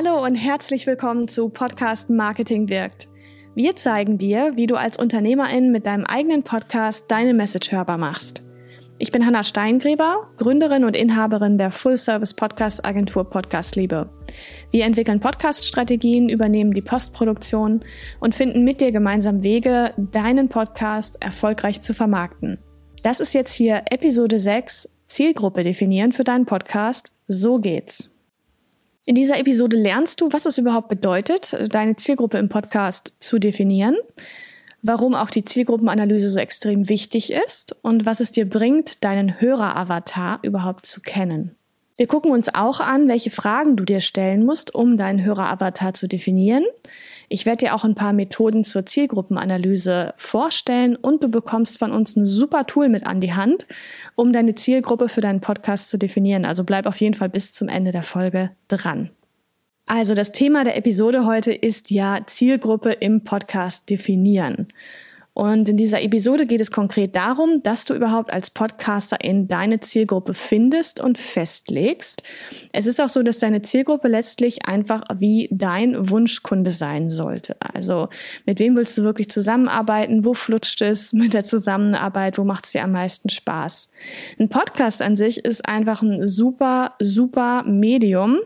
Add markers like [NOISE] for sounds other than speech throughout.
Hallo und herzlich willkommen zu Podcast Marketing wirkt. Wir zeigen dir, wie du als Unternehmerin mit deinem eigenen Podcast deine Message hörbar machst. Ich bin Hanna Steingräber, Gründerin und Inhaberin der Full-Service-Podcast-Agentur Podcast Liebe. Wir entwickeln Podcast-Strategien, übernehmen die Postproduktion und finden mit dir gemeinsam Wege, deinen Podcast erfolgreich zu vermarkten. Das ist jetzt hier Episode 6, Zielgruppe definieren für deinen Podcast. So geht's. In dieser Episode lernst du, was es überhaupt bedeutet, deine Zielgruppe im Podcast zu definieren, warum auch die Zielgruppenanalyse so extrem wichtig ist und was es dir bringt, deinen Höreravatar überhaupt zu kennen. Wir gucken uns auch an, welche Fragen du dir stellen musst, um deinen Höreravatar zu definieren. Ich werde dir auch ein paar Methoden zur Zielgruppenanalyse vorstellen und du bekommst von uns ein super Tool mit an die Hand, um deine Zielgruppe für deinen Podcast zu definieren. Also bleib auf jeden Fall bis zum Ende der Folge dran. Also das Thema der Episode heute ist ja Zielgruppe im Podcast definieren. Und in dieser Episode geht es konkret darum, dass du überhaupt als Podcaster in deine Zielgruppe findest und festlegst. Es ist auch so, dass deine Zielgruppe letztlich einfach wie dein Wunschkunde sein sollte. Also mit wem willst du wirklich zusammenarbeiten? Wo flutscht es mit der Zusammenarbeit? Wo macht es dir am meisten Spaß? Ein Podcast an sich ist einfach ein super, super Medium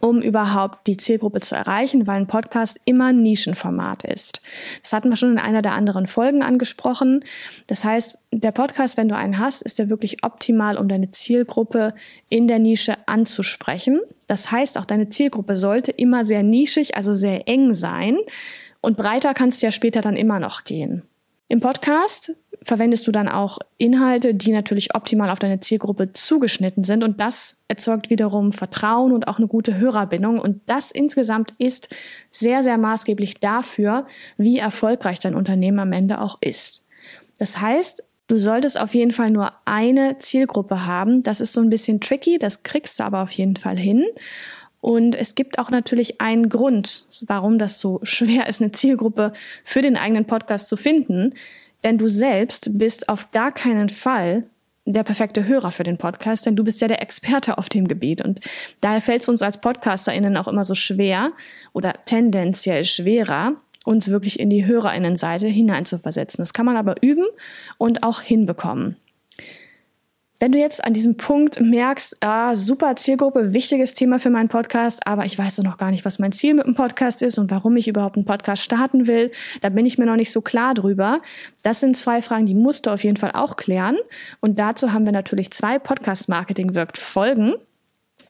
um überhaupt die Zielgruppe zu erreichen, weil ein Podcast immer ein Nischenformat ist. Das hatten wir schon in einer der anderen Folgen angesprochen. Das heißt, der Podcast, wenn du einen hast, ist der wirklich optimal, um deine Zielgruppe in der Nische anzusprechen. Das heißt, auch deine Zielgruppe sollte immer sehr nischig, also sehr eng sein. Und breiter kannst du ja später dann immer noch gehen. Im Podcast verwendest du dann auch Inhalte, die natürlich optimal auf deine Zielgruppe zugeschnitten sind und das erzeugt wiederum Vertrauen und auch eine gute Hörerbindung und das insgesamt ist sehr, sehr maßgeblich dafür, wie erfolgreich dein Unternehmen am Ende auch ist. Das heißt, du solltest auf jeden Fall nur eine Zielgruppe haben. Das ist so ein bisschen tricky, das kriegst du aber auf jeden Fall hin. Und es gibt auch natürlich einen Grund, warum das so [LAUGHS] schwer ist, eine Zielgruppe für den eigenen Podcast zu finden. Denn du selbst bist auf gar keinen Fall der perfekte Hörer für den Podcast, denn du bist ja der Experte auf dem Gebiet. Und daher fällt es uns als PodcasterInnen auch immer so schwer oder tendenziell schwerer, uns wirklich in die HörerInnenseite hineinzuversetzen. Das kann man aber üben und auch hinbekommen. Wenn du jetzt an diesem Punkt merkst, ah, super Zielgruppe, wichtiges Thema für meinen Podcast, aber ich weiß noch gar nicht, was mein Ziel mit dem Podcast ist und warum ich überhaupt einen Podcast starten will, da bin ich mir noch nicht so klar drüber. Das sind zwei Fragen, die musst du auf jeden Fall auch klären. Und dazu haben wir natürlich zwei Podcast Marketing wirkt Folgen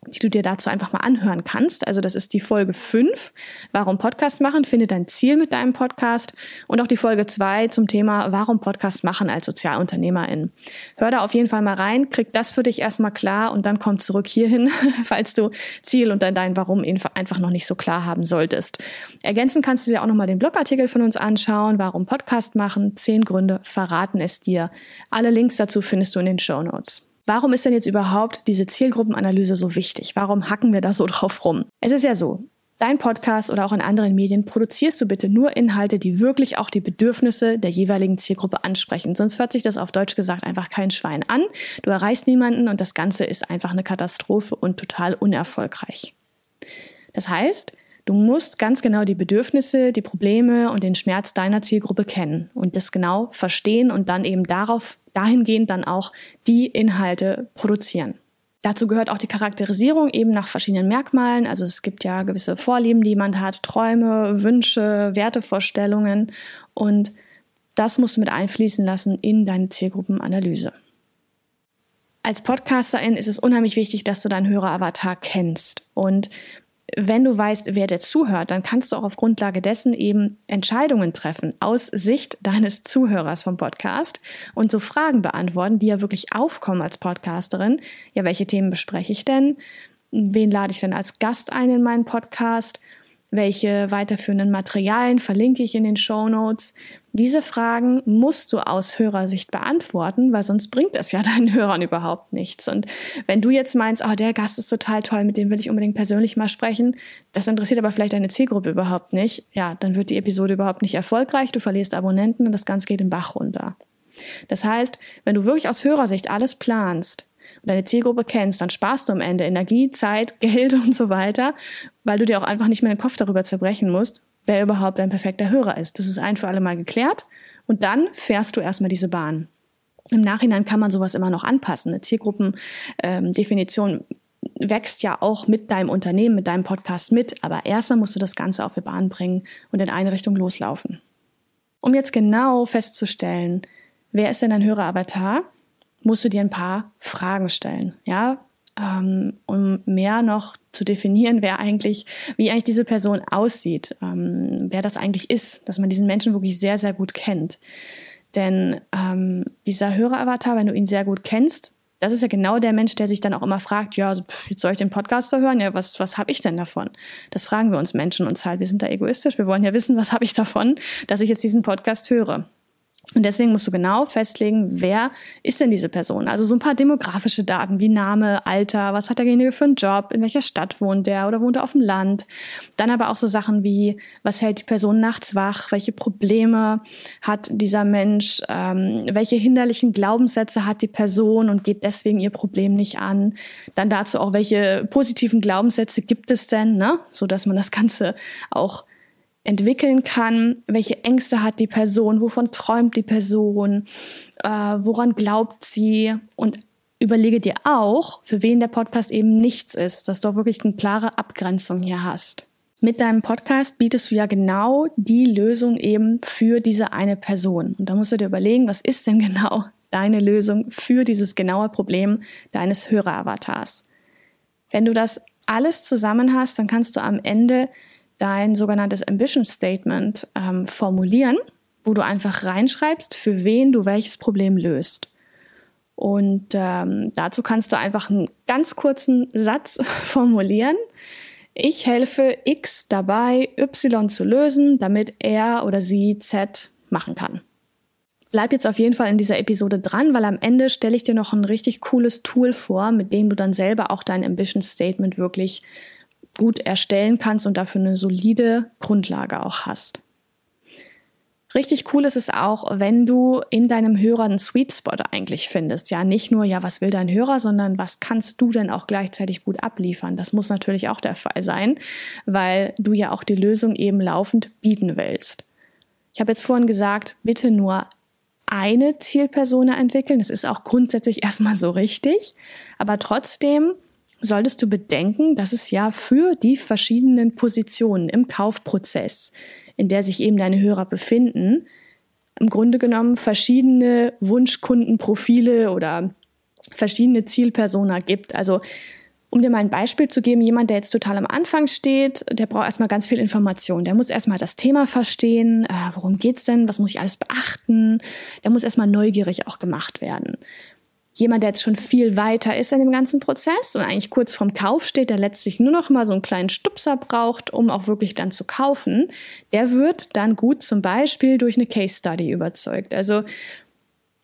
die du dir dazu einfach mal anhören kannst. Also das ist die Folge 5, warum Podcast machen, finde dein Ziel mit deinem Podcast und auch die Folge 2 zum Thema, warum Podcast machen als Sozialunternehmerin. Hör da auf jeden Fall mal rein, krieg das für dich erstmal klar und dann komm zurück hierhin, [LAUGHS] falls du Ziel und dann dein Warum einfach noch nicht so klar haben solltest. Ergänzen kannst du dir auch nochmal den Blogartikel von uns anschauen, warum Podcast machen, zehn Gründe verraten es dir. Alle Links dazu findest du in den Show Notes. Warum ist denn jetzt überhaupt diese Zielgruppenanalyse so wichtig? Warum hacken wir da so [LAUGHS] drauf rum? Es ist ja so, Dein Podcast oder auch in anderen Medien produzierst du bitte nur Inhalte, die wirklich auch die Bedürfnisse der jeweiligen Zielgruppe ansprechen. Sonst hört sich das auf Deutsch gesagt einfach kein Schwein an. Du erreichst niemanden und das Ganze ist einfach eine Katastrophe und total unerfolgreich. Das heißt, Du musst ganz genau die Bedürfnisse, die Probleme und den Schmerz deiner Zielgruppe kennen und das genau verstehen und dann eben darauf, dahingehend dann auch die Inhalte produzieren. Dazu gehört auch die Charakterisierung eben nach verschiedenen Merkmalen. Also es gibt ja gewisse Vorlieben, die jemand hat, Träume, Wünsche, Wertevorstellungen und das musst du mit einfließen lassen in deine Zielgruppenanalyse. Als Podcasterin ist es unheimlich wichtig, dass du deinen Höreravatar kennst und wenn du weißt, wer dir zuhört, dann kannst du auch auf Grundlage dessen eben Entscheidungen treffen aus Sicht deines Zuhörers vom Podcast und so Fragen beantworten, die ja wirklich aufkommen als Podcasterin. Ja, welche Themen bespreche ich denn? Wen lade ich denn als Gast ein in meinen Podcast? Welche weiterführenden Materialien verlinke ich in den Show Notes? Diese Fragen musst du aus Hörersicht beantworten, weil sonst bringt das ja [LAUGHS] deinen Hörern überhaupt nichts. Und wenn du jetzt meinst, oh, der Gast ist total toll, mit dem will ich unbedingt persönlich mal sprechen, das interessiert aber vielleicht deine Zielgruppe überhaupt nicht, ja, dann wird die Episode überhaupt nicht erfolgreich, du verlierst Abonnenten und das Ganze geht den Bach runter. Das heißt, wenn du wirklich aus Hörersicht alles planst und deine Zielgruppe kennst, dann sparst du am Ende Energie, Zeit, [LAUGHS] Geld und so weiter, weil du dir auch einfach nicht mehr den Kopf darüber zerbrechen musst, wer überhaupt dein perfekter Hörer ist. Das ist ein für alle Mal geklärt und dann fährst du erstmal diese Bahn. Im Nachhinein kann man sowas immer noch anpassen. Eine Zielgruppendefinition ähm, wächst ja auch mit deinem Unternehmen, mit deinem Podcast mit, aber erstmal musst du das Ganze auf die Bahn bringen und in eine Richtung loslaufen. Um jetzt genau festzustellen, wer ist denn dein Höreravatar, musst du dir ein paar Fragen stellen, ja, ähm, um mehr noch zu definieren, wer eigentlich, wie eigentlich diese Person aussieht, ähm, wer das eigentlich ist, dass man diesen Menschen wirklich sehr, sehr gut kennt. Denn ähm, dieser Höreravatar, wenn du ihn sehr gut kennst, das ist ja genau der Mensch, der sich dann auch immer fragt, ja, also, jetzt soll ich den Podcast da hören? Ja, was, was habe ich denn davon? Das fragen wir uns Menschen uns halt. Wir sind da egoistisch. Wir wollen ja wissen, was habe ich davon, dass ich jetzt diesen Podcast höre. Und deswegen musst du genau festlegen, wer ist denn diese Person? Also so ein paar demografische Daten wie Name, Alter, was hat derjenige für einen Job, in welcher Stadt wohnt der oder wohnt er auf dem Land. Dann aber auch so Sachen wie, was hält die Person nachts wach, welche Probleme hat dieser Mensch, ähm, welche hinderlichen Glaubenssätze hat die Person und geht deswegen ihr Problem nicht an. Dann dazu auch, welche positiven Glaubenssätze gibt es denn, ne? so dass man das Ganze auch entwickeln kann, welche Ängste hat die Person, wovon träumt die Person, äh, woran glaubt sie und überlege dir auch, für wen der Podcast eben nichts ist, dass du auch wirklich eine klare Abgrenzung hier hast. Mit deinem Podcast bietest du ja genau die Lösung eben für diese eine Person. Und da musst du dir überlegen, was ist denn [LAUGHS] genau deine Lösung für dieses genaue Problem deines Höreravatars. Wenn du das alles zusammen hast, dann kannst du am Ende dein sogenanntes Ambition Statement ähm, formulieren, wo du einfach reinschreibst, für wen du welches Problem löst. Und ähm, dazu kannst du einfach einen ganz kurzen Satz [LAUGHS] formulieren. Ich helfe X dabei, Y zu lösen, damit er oder sie Z machen kann. Bleib jetzt auf jeden Fall in dieser Episode dran, weil am Ende stelle ich dir noch ein richtig cooles Tool vor, mit dem du dann selber auch dein Ambition Statement wirklich gut erstellen kannst und dafür eine solide Grundlage auch hast. Richtig cool ist es auch, wenn du in deinem Hörer einen Sweet Spot eigentlich findest. Ja, nicht nur, ja, was will dein Hörer, sondern was kannst du denn auch gleichzeitig gut abliefern? Das muss natürlich auch der Fall sein, weil du ja auch die Lösung eben laufend bieten willst. Ich habe jetzt vorhin gesagt, bitte nur eine Zielpersona entwickeln. Das ist auch grundsätzlich erstmal so richtig. Aber trotzdem solltest du bedenken, dass es ja für die verschiedenen Positionen im Kaufprozess, in der sich eben deine Hörer befinden, im Grunde genommen verschiedene Wunschkundenprofile oder verschiedene Zielpersona gibt. Also um dir mal ein Beispiel zu geben, jemand, der jetzt total am Anfang steht, der braucht erstmal ganz viel Information. Der muss erstmal das Thema verstehen, äh, worum geht's denn, was muss ich alles beachten. Der muss erstmal neugierig auch gemacht werden jemand, der jetzt schon viel weiter ist in dem ganzen Prozess und eigentlich kurz vorm Kauf steht, der letztlich nur noch mal so einen kleinen Stupser braucht, um auch wirklich dann zu kaufen, der wird dann gut zum Beispiel durch eine Case Study überzeugt. Also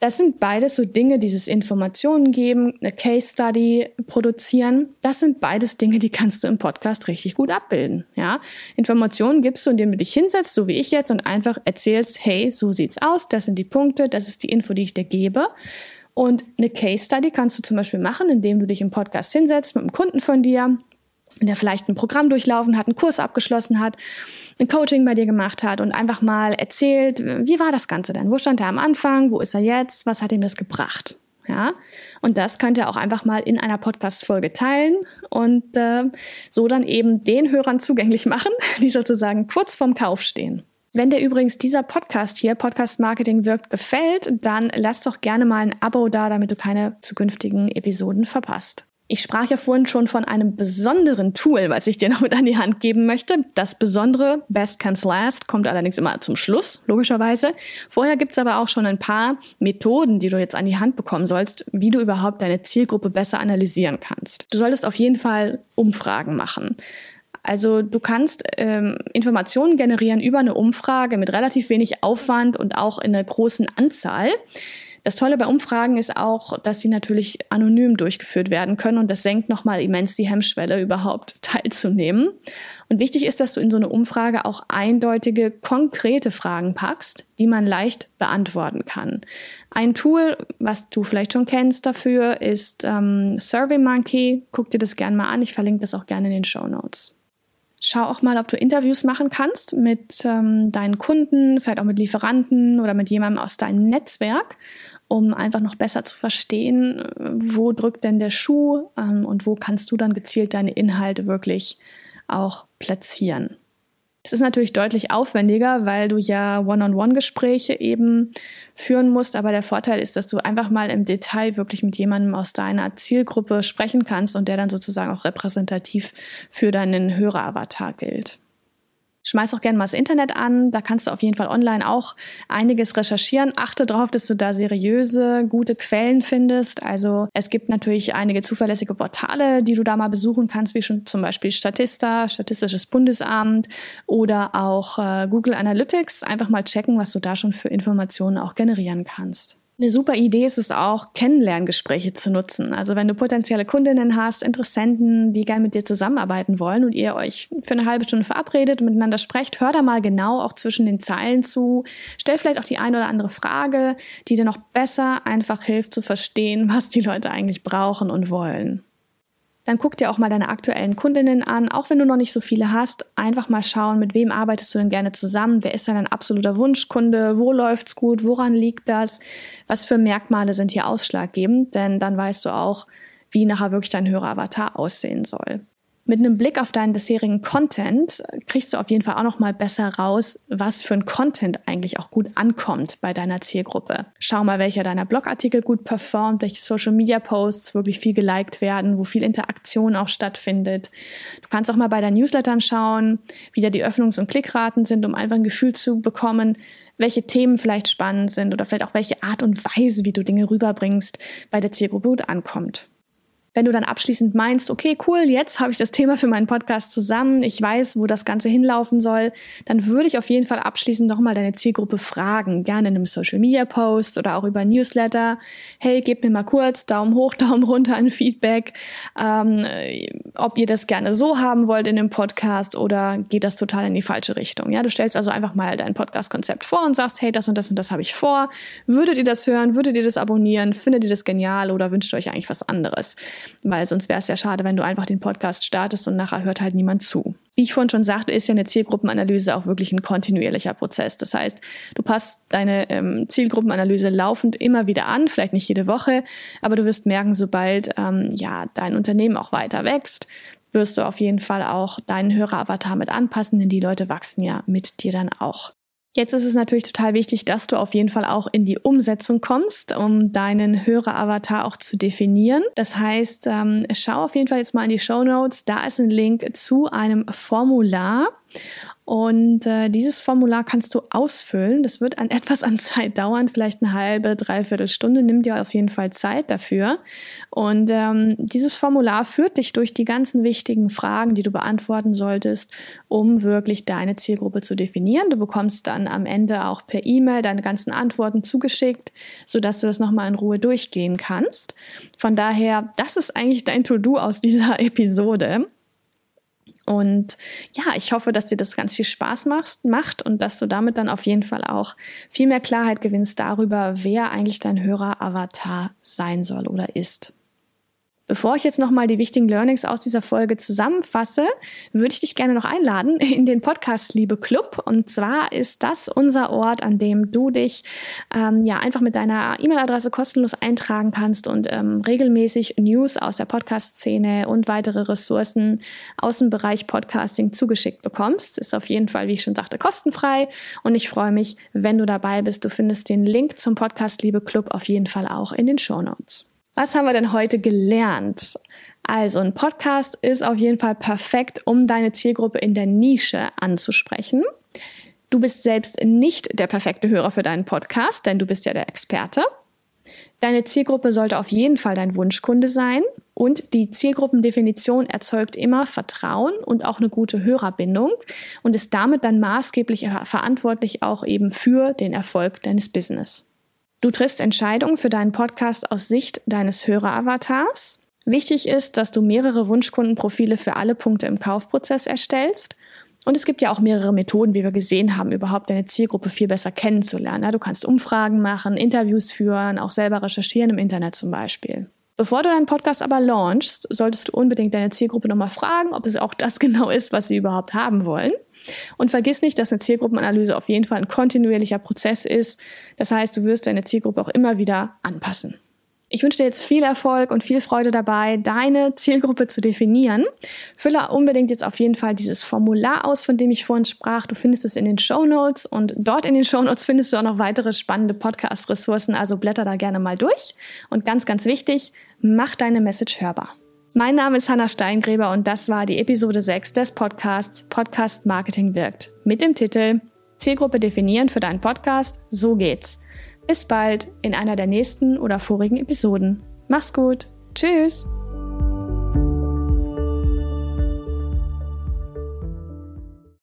das sind beides so Dinge, dieses Informationen geben, eine Case Study produzieren. Das sind beides Dinge, die kannst du im Podcast richtig gut abbilden. Ja, Informationen gibst du, indem du dich hinsetzt, so wie ich jetzt, und einfach erzählst, hey, so sieht's aus, das sind die Punkte, das ist die Info, die ich dir gebe. Und eine Case Study kannst du zum Beispiel machen, indem du dich im Podcast hinsetzt mit einem Kunden von dir, der vielleicht ein Programm durchlaufen hat, einen Kurs abgeschlossen hat, ein Coaching bei dir gemacht hat und einfach mal erzählt, wie war das Ganze denn? Wo stand er am Anfang? Wo ist er jetzt? Was hat ihm das gebracht? Ja, und das könnt ihr auch einfach mal in einer Podcast-Folge teilen und äh, so dann eben den Hörern zugänglich machen, [LAUGHS] die sozusagen kurz vorm Kauf stehen. Wenn dir übrigens dieser Podcast hier, Podcast Marketing wirkt, gefällt, dann lass doch gerne mal ein Abo da, damit du keine zukünftigen Episoden verpasst. Ich sprach ja vorhin schon von einem besonderen Tool, was ich dir noch mit an die Hand geben möchte. Das besondere Best Comes Last kommt allerdings immer zum Schluss, logischerweise. Vorher gibt's aber auch schon ein paar Methoden, die du jetzt an die Hand bekommen sollst, wie du überhaupt deine Zielgruppe besser analysieren kannst. Du solltest auf jeden Fall Umfragen machen. Also du kannst ähm, Informationen generieren über eine Umfrage mit relativ wenig Aufwand und auch in einer großen Anzahl. Das Tolle bei Umfragen ist auch, dass sie natürlich anonym durchgeführt werden können und das senkt nochmal immens die Hemmschwelle, überhaupt [LAUGHS] teilzunehmen. Und wichtig ist, dass du in so eine Umfrage auch eindeutige, konkrete Fragen packst, die man leicht beantworten kann. Ein Tool, was du vielleicht schon kennst dafür, ist ähm, SurveyMonkey. Guck dir das gerne mal an. Ich verlinke das auch gerne in den Show Notes. Schau auch mal, ob du Interviews machen kannst mit ähm, deinen Kunden, vielleicht auch mit Lieferanten oder mit jemandem aus deinem Netzwerk, um einfach noch besser zu verstehen, wo drückt denn der Schuh ähm, und wo kannst du dann gezielt deine Inhalte wirklich auch platzieren. Es ist natürlich deutlich aufwendiger, weil du ja One-on-One-Gespräche eben führen musst. Aber der Vorteil ist, dass du einfach mal im Detail wirklich mit jemandem aus deiner Zielgruppe sprechen kannst und der dann sozusagen auch repräsentativ für deinen Höreravatar gilt. Schmeiß auch gerne mal das Internet an. Da kannst du auf jeden Fall online auch einiges recherchieren. Achte darauf, dass du da seriöse, gute Quellen findest. Also es gibt natürlich einige zuverlässige Portale, die du da mal besuchen kannst, wie schon zum Beispiel Statista, Statistisches Bundesamt oder auch äh, Google Analytics. Einfach mal checken, was du da schon für Informationen auch generieren kannst. Eine super Idee ist es auch, Kennenlerngespräche zu nutzen. Also wenn du potenzielle Kundinnen hast, Interessenten, die gerne mit dir zusammenarbeiten wollen und ihr euch für eine halbe Stunde verabredet und miteinander sprecht, hör da mal genau auch zwischen den Zeilen zu. Stell vielleicht auch die eine oder andere Frage, die dir noch besser einfach hilft zu verstehen, was die Leute eigentlich brauchen und wollen. Dann guck dir auch mal deine aktuellen Kundinnen an, auch wenn du noch nicht so viele hast. Einfach mal schauen, mit wem arbeitest du denn gerne zusammen? Wer ist denn dein absoluter Wunschkunde? Wo läuft's gut? Woran liegt das? Was für Merkmale sind hier ausschlaggebend? Denn dann weißt du auch, wie nachher wirklich dein Höreravatar aussehen soll. Mit einem Blick auf deinen bisherigen Content kriegst du auf jeden Fall auch noch mal besser raus, was für ein Content eigentlich auch gut ankommt bei deiner Zielgruppe. Schau mal, welcher deiner Blogartikel gut performt, welche Social Media Posts wirklich viel geliked werden, wo viel Interaktion auch stattfindet. Du kannst auch mal bei deinen Newslettern schauen, wie da die Öffnungs- und Klickraten sind, um einfach ein Gefühl zu bekommen, welche Themen vielleicht spannend sind oder vielleicht auch welche Art und Weise, wie du Dinge rüberbringst, bei der Zielgruppe gut ankommt. Wenn du dann abschließend meinst, okay, cool, jetzt habe ich das Thema für meinen Podcast zusammen, ich weiß, wo das Ganze hinlaufen soll, dann würde ich auf jeden Fall abschließend nochmal deine Zielgruppe fragen, gerne in einem Social Media Post oder auch über Newsletter. Hey, gebt mir mal kurz Daumen hoch, [LAUGHS] Daumen runter ein Feedback, ähm, ob ihr das gerne so haben wollt in dem Podcast oder geht das total in die falsche Richtung. Ja, du stellst also einfach mal dein Podcast-Konzept vor und sagst, hey, das und das und das habe ich vor. Würdet ihr das hören? Würdet ihr das abonnieren? Findet ihr das genial oder wünscht euch eigentlich was anderes? Weil sonst wäre es ja schade, wenn du einfach den Podcast startest und nachher hört halt niemand zu. Wie ich vorhin schon sagte, ist ja eine Zielgruppenanalyse auch wirklich ein kontinuierlicher Prozess. Das heißt, du passt deine ähm, Zielgruppenanalyse laufend immer wieder an, vielleicht nicht jede Woche, aber du wirst merken, sobald ähm, ja dein Unternehmen auch weiter wächst, wirst du auf jeden Fall auch deinen Höreravatar mit anpassen, denn die Leute wachsen ja mit dir dann auch. Jetzt ist es natürlich total wichtig, dass du auf jeden Fall auch in die Umsetzung kommst, um deinen Höreravatar auch zu definieren. Das heißt, ähm, schau auf jeden Fall jetzt mal in die Show Notes. Da ist ein Link zu einem Formular. Und äh, dieses Formular kannst du ausfüllen. Das wird an [LAUGHS] etwas an Zeit dauern, vielleicht eine halbe, dreiviertel Stunde. Nimm dir auf jeden Fall Zeit dafür. Und ähm, dieses Formular führt dich durch die ganzen wichtigen Fragen, die du beantworten solltest, um wirklich deine Zielgruppe zu definieren. Du bekommst dann am Ende auch per E-Mail deine ganzen Antworten zugeschickt, sodass du das nochmal in Ruhe durchgehen kannst. Von daher, das ist eigentlich dein To-Do aus dieser [LAUGHS] Episode. Und ja, ich hoffe, dass dir das ganz viel Spaß macht, macht und dass du damit dann auf jeden Fall auch viel mehr Klarheit gewinnst darüber, wer eigentlich dein Hörer-Avatar sein soll oder ist. Bevor ich jetzt nochmal die wichtigen Learnings aus dieser Folge zusammenfasse, würde ich dich gerne noch einladen in den Podcast Liebe Club. Und zwar ist das unser Ort, an dem du dich ähm, ja einfach mit deiner E-Mail-Adresse kostenlos eintragen kannst und ähm, regelmäßig News aus der Podcast-Szene und weitere Ressourcen aus dem Bereich Podcasting zugeschickt bekommst. Ist auf jeden Fall, wie ich schon sagte, kostenfrei. Und ich freue mich, wenn du dabei bist. Du findest den Link zum Podcast Liebe Club auf jeden Fall auch in den Show Notes. Was haben wir denn heute gelernt? Also ein Podcast ist auf jeden Fall perfekt, um deine Zielgruppe in der Nische anzusprechen. Du bist selbst nicht der perfekte Hörer für deinen Podcast, denn du bist ja der Experte. Deine Zielgruppe sollte auf jeden Fall dein Wunschkunde sein und die Zielgruppendefinition erzeugt immer Vertrauen und auch eine gute Hörerbindung und ist damit dann maßgeblich verantwortlich auch eben für den Erfolg deines Business. Du triffst Entscheidungen für deinen Podcast aus Sicht deines Höreravatars. Wichtig ist, dass du mehrere Wunschkundenprofile für alle Punkte im Kaufprozess erstellst. Und es gibt ja auch mehrere Methoden, wie wir gesehen haben, überhaupt deine Zielgruppe viel besser kennenzulernen. Du kannst Umfragen machen, Interviews führen, auch selber recherchieren im Internet zum Beispiel. Bevor du deinen Podcast aber launchst, solltest du unbedingt deine Zielgruppe nochmal fragen, ob es auch das [LAUGHS] genau ist, was sie überhaupt haben wollen. Und vergiss nicht, dass eine Zielgruppenanalyse auf jeden Fall ein kontinuierlicher Prozess ist. Das heißt, du wirst deine Zielgruppe auch immer wieder anpassen. Ich wünsche dir jetzt viel Erfolg und viel Freude dabei, deine Zielgruppe zu definieren. Fülle unbedingt jetzt auf jeden Fall dieses Formular aus, von dem ich vorhin sprach. Du findest es in den Show Notes und dort in den Show Notes findest du auch noch weitere spannende Podcast-Ressourcen. Also blätter da gerne mal durch. Und ganz, ganz wichtig, mach deine Message hörbar. Mein Name ist Hanna Steingräber und das war die Episode 6 des Podcasts Podcast Marketing wirkt mit dem Titel Zielgruppe definieren für deinen Podcast. So geht's. Bis bald in einer der nächsten oder vorigen Episoden. Mach's gut. Tschüss.